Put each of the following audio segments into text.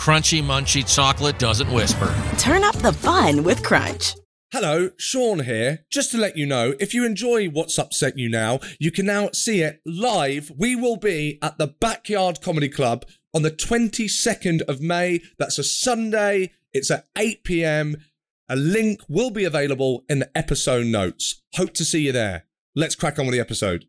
Crunchy, munchy chocolate doesn't whisper. Turn up the fun with Crunch. Hello, Sean here. Just to let you know, if you enjoy What's Upset You Now, you can now see it live. We will be at the Backyard Comedy Club on the 22nd of May. That's a Sunday. It's at 8 pm. A link will be available in the episode notes. Hope to see you there. Let's crack on with the episode.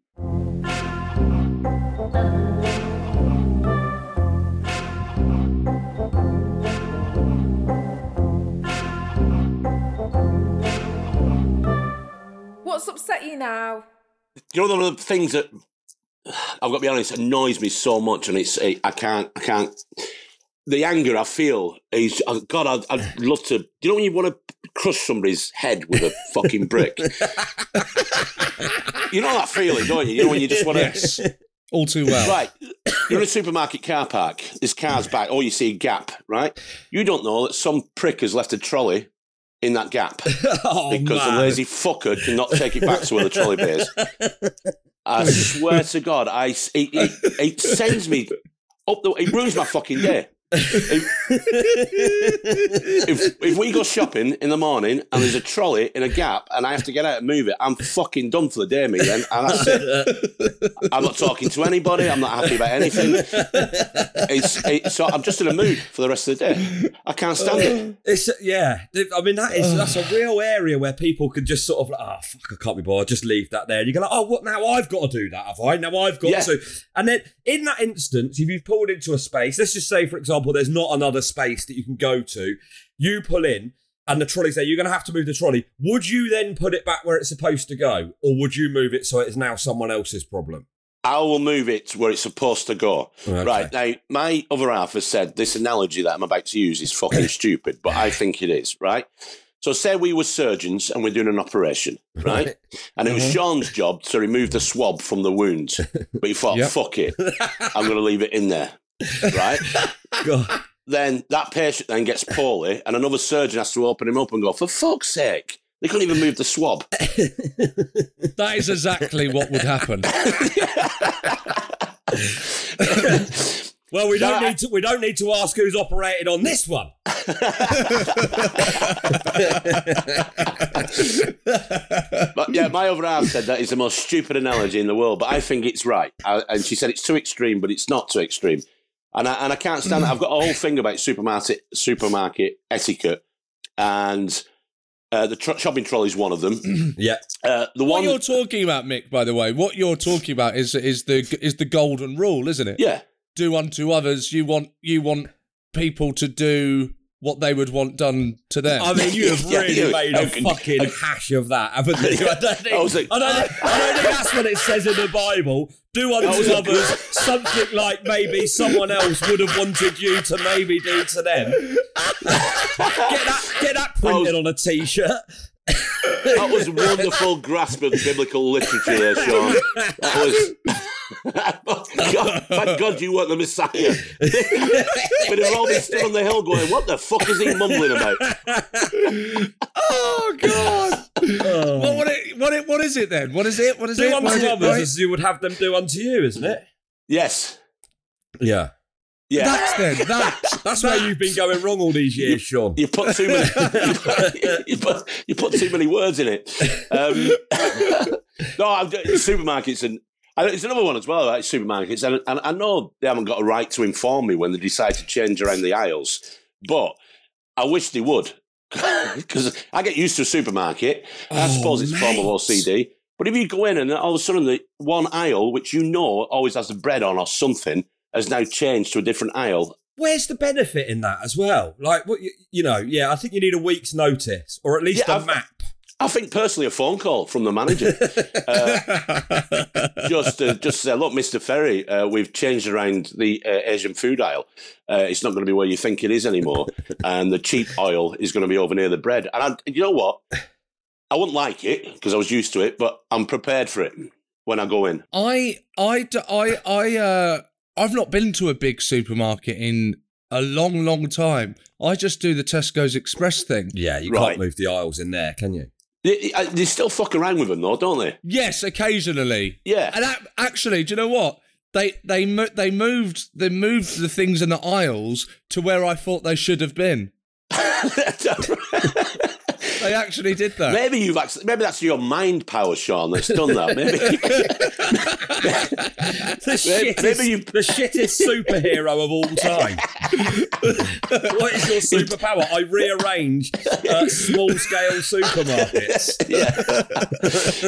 What's upset you now? You know, one of the things that I've got to be honest annoys me so much, and it's I can't, I can't. The anger I feel is, oh, God, I'd, I'd love to. You know when you want to crush somebody's head with a fucking brick? you know that feeling, don't you? You know when you just want to. Yes. All too well. Right, you're in a supermarket car park. This car's back. Oh, you see a gap, right? You don't know that some prick has left a trolley in that gap oh, because man. the lazy fucker cannot take it back to where the trolley is. I swear to God, I it, it, it sends me up the. It ruins my fucking day. If, if, if we go shopping in the morning and there's a trolley in a gap and I have to get out and move it, I'm fucking done for the day, me. Then and that's it. I'm not talking to anybody. I'm not happy about anything. It's it, so I'm just in a mood for the rest of the day. I can't stand it. It's yeah. I mean that is that's a real area where people can just sort of like, oh fuck, I can't be bothered. Just leave that there. And you go like, oh, what now? I've got to do that, have I? Now I've got Yeah. to. And then in that instance, if you've pulled into a space, let's just say for example, there's not another space that you can go to. You pull in. And the trolley's there. You're going to have to move the trolley. Would you then put it back where it's supposed to go, or would you move it so it's now someone else's problem? I will move it where it's supposed to go. Okay. Right now, my other half has said this analogy that I'm about to use is fucking stupid, but I think it is. Right. So, say we were surgeons and we're doing an operation, right? And it was mm-hmm. Sean's job to remove the swab from the wound, but he thought, Yep. "Fuck it, I'm going to leave it in there." Right. God. then that patient then gets poorly, and another surgeon has to open him up and go, "For fuck's sake." They couldn't even move the swab. That is exactly what would happen. Well, we don't No, I- need to. We don't need to ask who's operated on this one. But yeah, my other half said that is the most stupid analogy in the world, but I think it's right. I, and she said it's too extreme, but it's not too extreme. And I, and I can't stand it. I've got a whole thing about supermarket supermarket etiquette, and uh, the tr- shopping trolley is one of them. Yeah. Uh, the What one, you're talking about, Mick, by the way, what you're talking about is is the is the golden rule, isn't it? yeah, Do unto others. You want you want people to do what they would want done to them. I mean, you have Yeah, really yeah. made a can- fucking how- hash of that, haven't you? I don't think. I was like- I don't, think- I don't think that's what it says in the Bible. Do unto others something like maybe someone else would have wanted you to maybe do to them. get that, get that printed on a t-shirt. that was wonderful grasp of biblical literature there, Sean. That was. God, thank God you weren't the Messiah. but they've all been stood on the hill going, "What the fuck is he mumbling about?" oh God! is it What then? What is it? What is do it? unto What is it? others Right? as you would have them do unto you, isn't it? Yes. Yeah. Yeah. That's then. That. That's where you've been going wrong all these years, Sean. You put too many. you, put, you, put, you put too many words in it. Um, no, I'm, supermarkets and. It's another one as well, like supermarkets, and, and I know they haven't got a right to inform me when they decide to change around the aisles, but I wish they would, because I get used to a supermarket. and I Oh, suppose it's a form of. OCD. But if you go in and all of a sudden the one aisle, which you know always has the bread on or something, has now changed to a different aisle, Where's the benefit in that as well? Like, what you, you know, yeah, I think you need a week's notice or at least Yeah, a I've- map. I think personally a phone call from the manager. uh, just uh, just say, look, Mr. Ferry, uh, we've changed around the uh, Asian food aisle. Uh, it's not going to be where you think it is anymore, and the cheap oil is going to be over near the bread. And I, you know what? I wouldn't like it because I was used to it, but I'm prepared for it when I go in. I I d- I I uh I've not been to a big supermarket in a long long time. I just do the Tesco's Express thing. Yeah, you Right. can't move the aisles in there, can you? They, uh, they still fuck around with them though, don't they? Yes, occasionally. Yeah. And that, actually, do you know what? They they they moved they moved the things in the aisles to where I thought they should have been. They actually did that. maybe you've actually, maybe that's your mind power, Sean, that's done that. Maybe, The Maybe- shittest, maybe you- the shittest superhero of all time. what is your superpower? I rearrange uh, small scale supermarkets. yeah,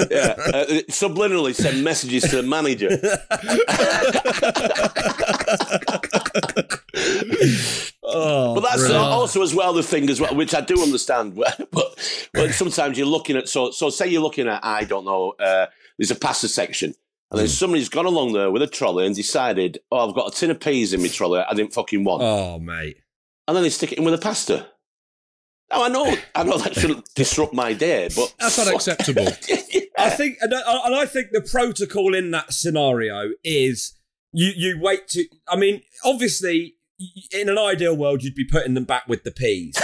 yeah. Uh, subliminally send messages to the manager. Oh, But that's brilliant. also as well the thing as well, which I do understand. But, but sometimes you're looking at so so say you're looking at I don't know. Uh, there's a pasta section, and Hmm. then somebody's gone along there with a trolley and decided, oh, I've got a tin of peas in my trolley. I didn't fucking want, oh, mate. and then they stick it in with the pasta. Now I know I know that shouldn't disrupt my day, but That's unacceptable. I think, and I, and I think the protocol in that scenario is you you wait to. I mean, obviously, in an ideal world, you'd be putting them back with the peas.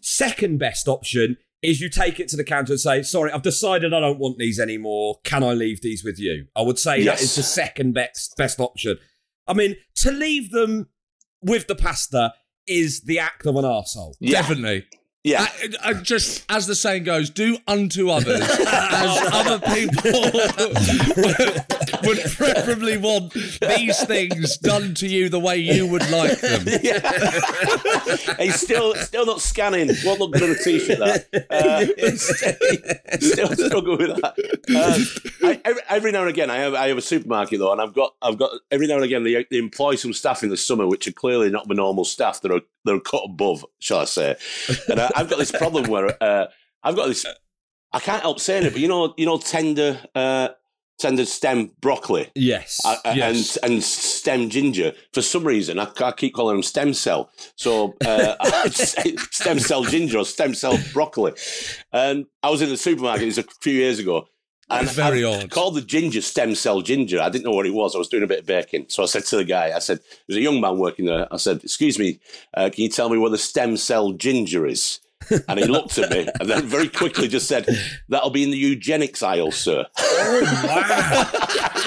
Second best option is you take it to the counter and say, "Sorry, I've decided I don't want these anymore. Can I leave these with you?" I would say Yes. that is the second best best option. I mean, to leave them with the pasta is the act of an arsehole. Yeah. Definitely. Yeah. I, I just as the saying goes, do unto others as other people would preferably want these things done to you the way you would like them. Yeah. He's still still not scanning. Won't look good on a t-shirt. That uh, still struggle with that. Um, I, every, every now and again, I have I have a supermarket though, and I've got I've got every now and again they, they employ some staff in the summer which are clearly not the normal staff. They're a, they're cut above, shall I say? And I, I've got this problem where uh, I've got this. I can't help saying it, but you know, you know, tender. Uh, Tender stem broccoli Yes. uh, uh, Yes. and and stem ginger. For some reason, I, I keep calling them stem cell. So uh, stem cell ginger or stem cell broccoli. And I was in the supermarket this a few years ago. And Very I odd. called the ginger stem cell ginger. I didn't know what it was. I was doing a bit of baking. So I said to the guy, I said, there's a young man working there. I said, excuse me, uh, can you tell me what the stem cell ginger is? And he looked at me and then very quickly just said, that'll be in the eugenics aisle, sir.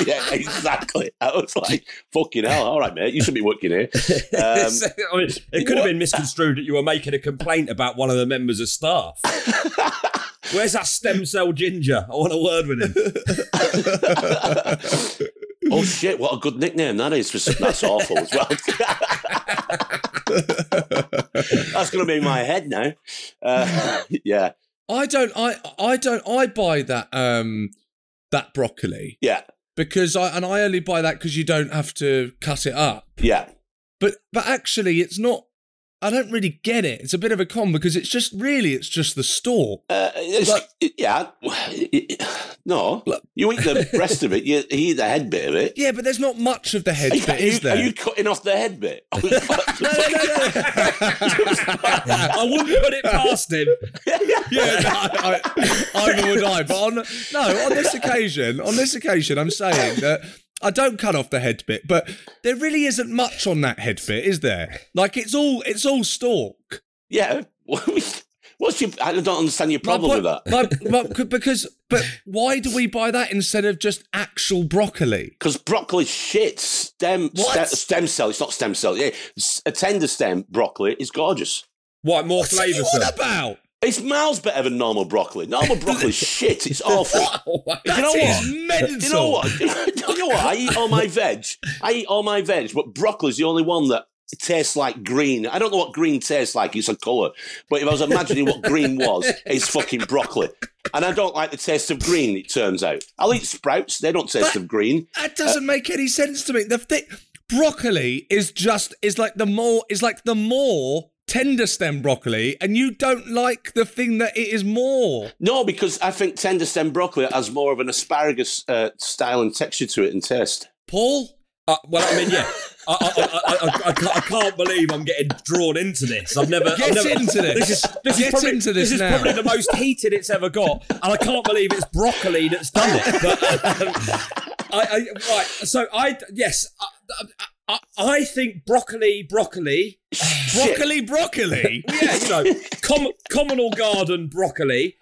yeah, exactly. I was like, fucking hell. All right, mate, you should be working here. Um, I mean, it could have been misconstrued that you were making a complaint about one of the members of staff. Where's that stem cell ginger? I want a word with him. oh, shit, what a good nickname that is. For, that's awful as well. that's going to be in my head now. Uh, yeah, I don't I I don't I buy that um that broccoli yeah, because I and I only buy that because you don't have to cut it up. yeah. But but actually it's not I don't really get it. It's a bit of a con because it's just really it's just the stalk. Uh, Like- yeah. No, Look. you eat the rest of it. You eat the head bit of it. Yeah, but there's not much of the head you, bit, you- is there? are you cutting off the head bit? no, no, no, no. I wouldn't put it past him. yeah, no, I, I, either would I. But on no, on this occasion, on this occasion, I'm saying that I don't cut off the head bit, but there really isn't much on that head bit, is there? Like it's all it's all stalk. Yeah. What's your? I don't understand your problem My with that. my- my- because, but why do we buy that instead of just actual broccoli? Because broccoli shit stem What? ste- stem cell. It's not stem cell. Yeah, a tender stem broccoli is gorgeous. What more flavour? What about? It's miles better than normal broccoli. Normal broccoli shit. It's awful. Oh, that you know is what? mental. You know what? You know what? I eat all my veg. I eat all my veg, but broccoli's the only one that tastes like green. I don't know what green tastes like. It's a colour. But if I was imagining what green was, it's fucking broccoli. And I don't like the taste of green, it turns out. I'll eat sprouts. They don't taste But- of green. That doesn't make any sense to me. The thing, broccoli is just is like the more is like the more tender stem broccoli, and you don't like the thing that it is more. No, because I think tender stem broccoli has more of an asparagus uh, style and texture to it and taste. Paul, Uh, well, I mean, yeah, I, I, I, I, I, can't, I can't believe I'm getting drawn into this. I've never Get I've never, into this. This is this Get is probably, into this is now. probably the most heated it's ever got, and I can't believe it's broccoli that's done it. But um, I, I, right, so I yes, I, I, I think broccoli, broccoli, broccoli, broccoli. yeah, you know, com- communal garden broccoli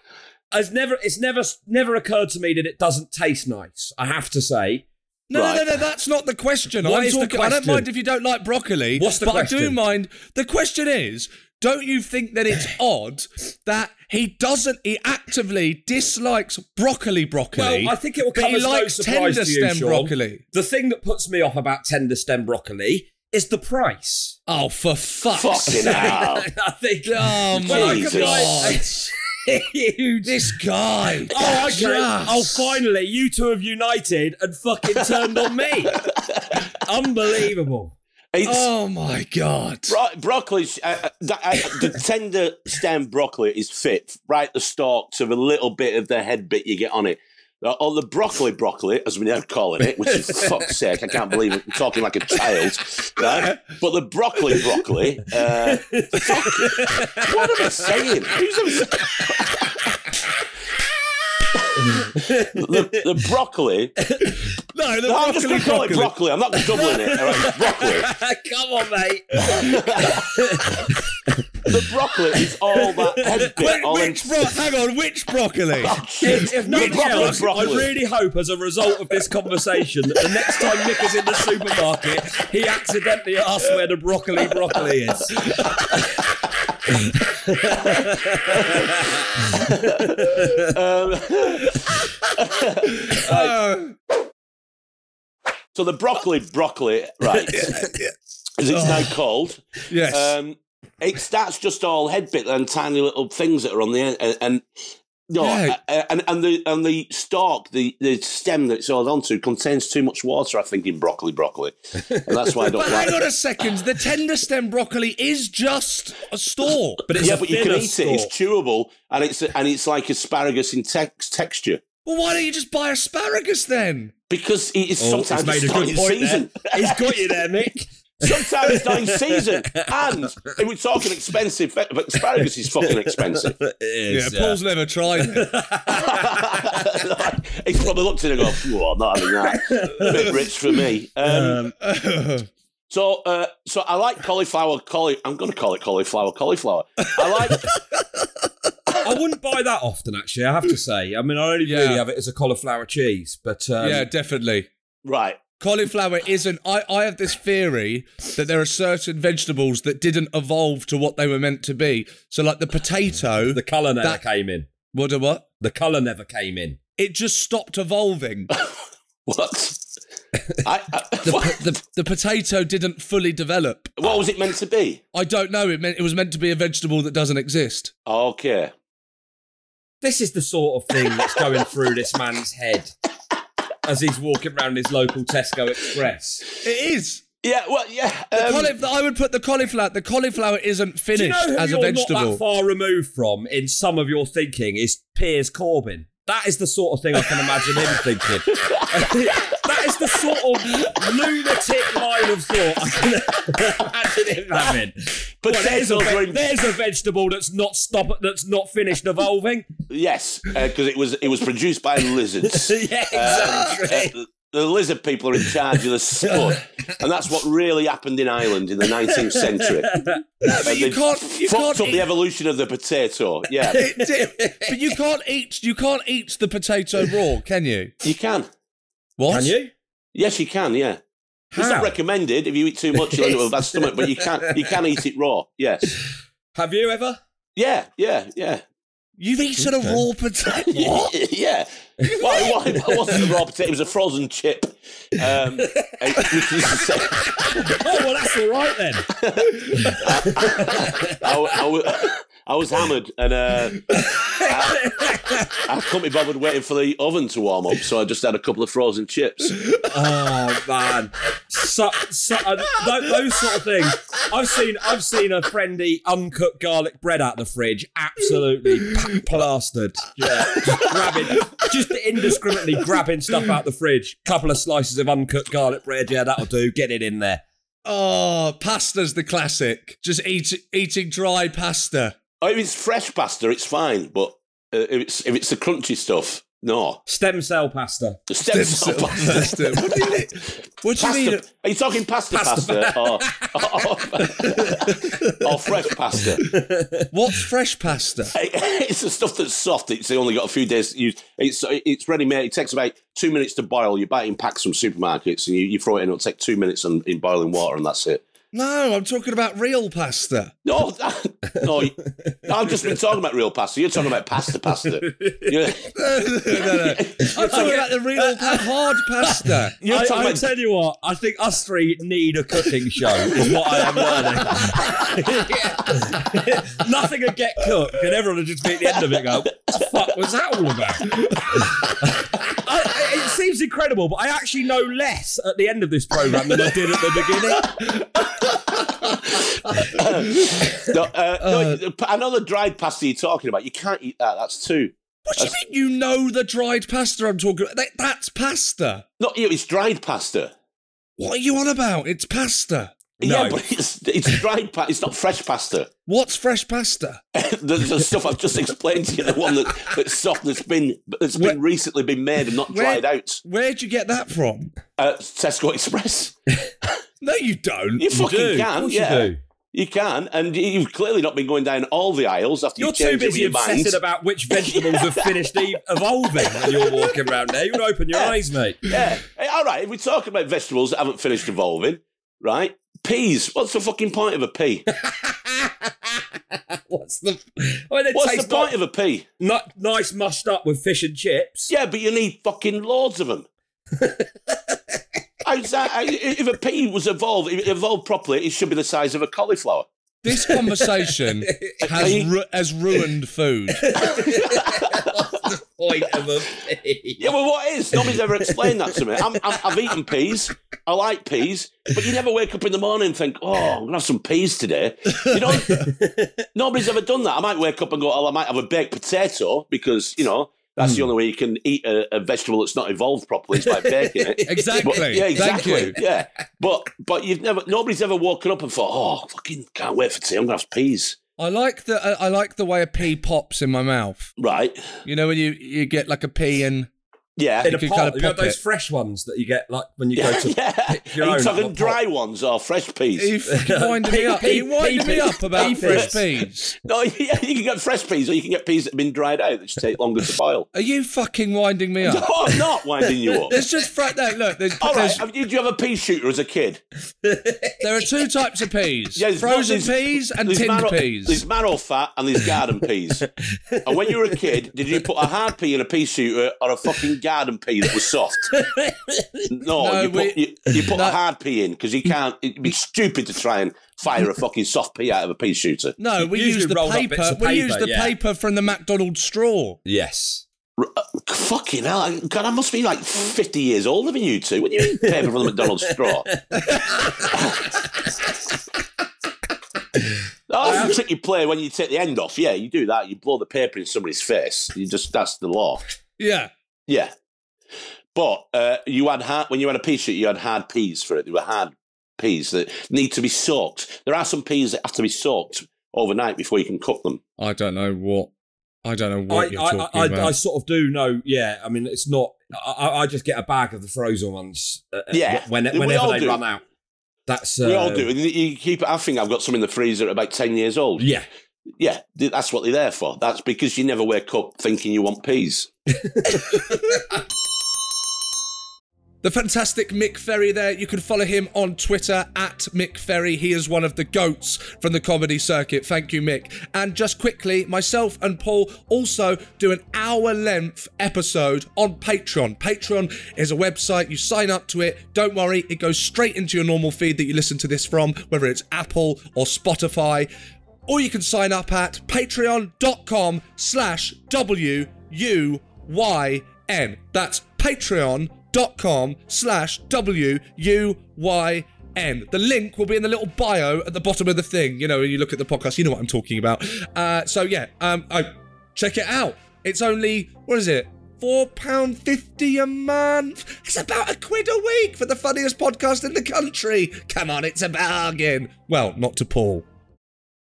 has never it's never never occurred to me that it doesn't taste nice. I have to say. No, Right. no, no, no, that's not the question. What I'm is the talking, I don't mind if you don't like broccoli. What's the but I do mind. The question is, don't you think that it's odd that he doesn't, he actively dislikes broccoli broccoli? Well, I think it will but come he as likes surprise tender you, stem Sean. broccoli. The thing that puts me off about tender stem broccoli is the price. Oh, for fuck's Fucking sake. hell. I think. Oh, Jesus. my I could God. a huge. This guy. Oh, okay. Just- Oh, finally, you two have united and fucking turned on me. Unbelievable. It's, Oh, my God. Bro- broccoli's uh, uh, the, uh, the tender stem broccoli is fit right the stalk to the little bit of the head bit you get on it. Uh, or the broccoli broccoli, as we now calling it, which is for fuck's sake, I can't believe it, I'm talking like a child. Right? But the broccoli broccoli, uh, what am I saying? Who's the, the broccoli. No, the No, I'm just broccoli going to call it broccoli. broccoli. I'm not doubling it. Right, broccoli. Come on, mate. The broccoli is all that head bit. Wait, all which them- bro- hang on, which broccoli? If, if nothing broccoli, else, broccoli. I really hope, as a result of this conversation, that the next time Mick is in the supermarket, he accidentally asks where the broccoli broccoli is. Um, Oh, so the broccoli broccoli, right? As it's now called. yes. Um, it starts just all head bit and tiny little things that are on the end, and, and no, Yeah. uh, and and the and the stalk, the, the stem that it's held onto contains too much water. I think in broccoli, broccoli, and that's why I don't but like. hang on a second. The tender stem broccoli is just a stalk. But it's yeah, a but you can thinner eat it. It's chewable, and it's and it's like asparagus in tex- texture well, why don't you just buy asparagus then? because it is Oh, sometimes he's made a it's not good in point season. there. He's got you there, Mick. Sometimes it's not in season, and if we're talking expensive, but asparagus is fucking expensive. Yeah, Paul's never tried it. He's probably looked at it and go, "Whoa, I'm not having that. A bit rich for me." Um, so, uh, so I like cauliflower. Cauli- I'm going to call it cauliflower. Cauliflower. I like. I wouldn't buy that often, actually. I have to say. I mean, I only Yeah. really have it as a cauliflower cheese, but um, yeah, definitely. right. Cauliflower isn't. I, I have this theory that there are certain vegetables that didn't evolve to what they were meant to be. So, like the potato. the colour never That- came in. what? a What? The colour never came in. It just stopped evolving. What? I, I, The, what? the, the potato didn't fully develop. what was it meant to be? I don't know. It meant it was meant to be a vegetable that doesn't exist. Okay. This is the sort of thing that's going through this man's head as he's walking around his local Tesco Express. It is. Yeah. Well. Yeah. The um, caulif- I would put the cauliflower. The cauliflower isn't Do finished you know who as a you're not vegetable. that far removed from in some of your thinking is Piers Corbyn. That is the sort of thing I can imagine him thinking. that is the sort of lunatic line of thought I can imagine him having. But Well, there's, a ve- there's a vegetable that's not stop that's not finished evolving. Yes, because it was it was produced by lizards. yeah, exactly. Uh, the lizard people are in charge of the spud, and that's what really happened in Ireland in the 19th century. but you can't. You fucked can't up eat, the evolution of the potato. Yeah, but you can't eat. You can't eat the potato raw, can you? you can. What? Can you? Yes, you can. Yeah, it's not recommended. If you eat too much, you'll end up with a bad stomach. But you can. You can eat it raw. Yes. Have you ever? Yeah. Yeah. Yeah. You've eaten a raw potato. What? yeah. Why, why, why wasn't a raw potato? It was a frozen chip. Um, which is- Oh well, that's all right then. I, I was, I was hammered and uh, I, I couldn't be bothered waiting for the oven to warm up, so I just had a couple of frozen chips. Oh man, so, so, uh, tho- those sort of things. I've seen I've seen a friend eat uncooked garlic bread out of the fridge, absolutely pa- plastered. Yeah, just grabbing, just indiscriminately grabbing stuff out the fridge. Couple of slices of uncooked garlic bread. Yeah, that'll do. Get it in there. Oh, pasta's the classic. Just eat, eating dry pasta. Oh, if it's fresh pasta, it's fine, but uh, if it's if it's the crunchy stuff, no. Stem cell pasta. The stem, Stem cell cell pasta. pasta. What do you mean? What do you mean? Are you talking pasta pasta, or, or, or fresh pasta? What's fresh pasta? It's the stuff that's soft. It's only got a few days to use. It's it's ready made. It takes about two minutes to boil. You buy it in packs from supermarkets and you, you throw it in. It'll take two minutes in, in boiling water and that's it. No, I'm talking about real pasta. No, no, I've just been talking about real pasta. You're talking about pasta pasta. You're, No, no, no, no. I'm talking about the real uh, hard pasta. you're I, talking I about tell you what, I think us three need a cooking show. Is what I am learning. Nothing would get cooked, and everyone would just be at the end of it go, "What the fuck was that all about?" I, I- it seems incredible, but I actually know less at the end of this program than I did at the beginning. no, uh, no, I know the dried pasta you're talking about. You can't eat that. That's too. What do you mean you know the dried pasta I'm talking about? That, that's pasta. No, it's dried pasta. What are you on about? It's pasta. Yeah, but it's it's dried pasta. It's not fresh pasta. What's fresh pasta? the, the stuff I've just explained to you, the one that, that's soft, that's been that's been Where- recently been made and not Where- dried out. Where'd you get that from? Uh, Tesco Express. No, you don't. You fucking can, you yeah. do. You can, and you've clearly not been going down all the aisles after You're you've too changed it with busy your mind. obsessing about which vegetables have finished evolving when you're walking around there. You would open your Yeah. eyes, mate. Yeah. Hey, all right, if we're talking about vegetables that haven't finished evolving, right? Peas. What's the fucking point of a pea? What's the? Well, What's the point ni- of a pea? ni- nice mushed up with fish and chips. Yeah, but you need fucking loads of them. How's that? If a pea was evolved, if it evolved properly, it should be the size of a cauliflower. This conversation has ru- has ruined food. Point of a pea. Yeah, well, what is? Nobody's ever explained that to me. I'm, I'm, I've eaten peas. I like peas, but you never wake up in the morning and think, "Oh, I'm gonna have some peas today." You know, nobody's ever done that. I might wake up and go, "Oh, I might have a baked potato," because you know that's the hmm. only way you can eat a, a vegetable that's not evolved properly is by baking it. Exactly. But- yeah, Thank exactly. you. Yeah, but but you've never nobody's ever woken up and thought, "Oh, fucking can't wait for tea. I'm gonna have peas." I like the I like the way a pea pops in my mouth. Right? You know when you you get like a pea and Yeah. In a pot, kinda you got those it. fresh ones that you get like when you yeah, go to yeah. pick your Are own you out of talking dry pot. ones or fresh peas? Are you fucking winding me up? Are you Pea- winding me up about pea fresh peas. peas? No, yeah, you can get fresh peas, or you can get peas that have been dried out that should take longer to boil. Are you fucking winding me No, up? I'm not winding you up. There's just fra- no, look. There's, All right, there's- have- did you have a pea shooter as a kid? there are two types of peas: Yeah, frozen peas and there's tinned marrow, peas. There's marrow fat and there's garden peas. and when you were a kid, did you put a hard pea in a pea shooter or a fucking garden pea that was soft? No, No, you put, we- you, you put no. a hard pea in because you can't. It'd be stupid to try and fire a fucking soft pea out of a pea shooter. No, we Usually use the rolled up paper. We paper, use the yeah. paper from the McDonald's straw. Yes. R- uh, Fucking hell! God, I must be like fifty years older than you two. When you eat paper from the McDonald's straw, Oh, that's the trick you play when you take the end off. Yeah, you do that. You blow the paper in somebody's face. You just that's the law. Yeah. Yeah, but uh, you had hard when you had a pea shoot, You had hard peas for it. They were hard peas that need to be soaked. There are some peas that have to be soaked overnight before you can cook them. I don't know what. I don't know I, you're I, talking I, about. I sort of do know. Yeah, I mean, it's not. I, I just get a bag of the frozen ones. Uh, Yeah, when, whenever they do. run out. That's uh, we all do. You keep. I think I've got some in the freezer at about ten years old. Yeah, Yeah, that's what they're there for. That's because you never wake up thinking you want peas. The fantastic Mick Ferry there. You can follow him on Twitter at Mick Ferry. He is one of the goats from the comedy circuit. Thank you, Mick. And just quickly, myself and Paul also do an hour length episode on Patreon. Patreon is a website. You sign up to it. Don't worry, it goes straight into your normal feed that you listen to this from, whether it's Apple or Spotify. Or you can sign up at patreon.com slash W-U-Y-N. That's patreon.com slash W-U-Y-N. The link will be in the little bio at the bottom of the thing. You know, when you look at the podcast, you know what I'm talking about. Uh, so yeah, um, check it out. It's only, what is it? £4.50 a month. It's about a quid a week for the funniest podcast in the country. Come on, it's a bargain. Well, not to Paul.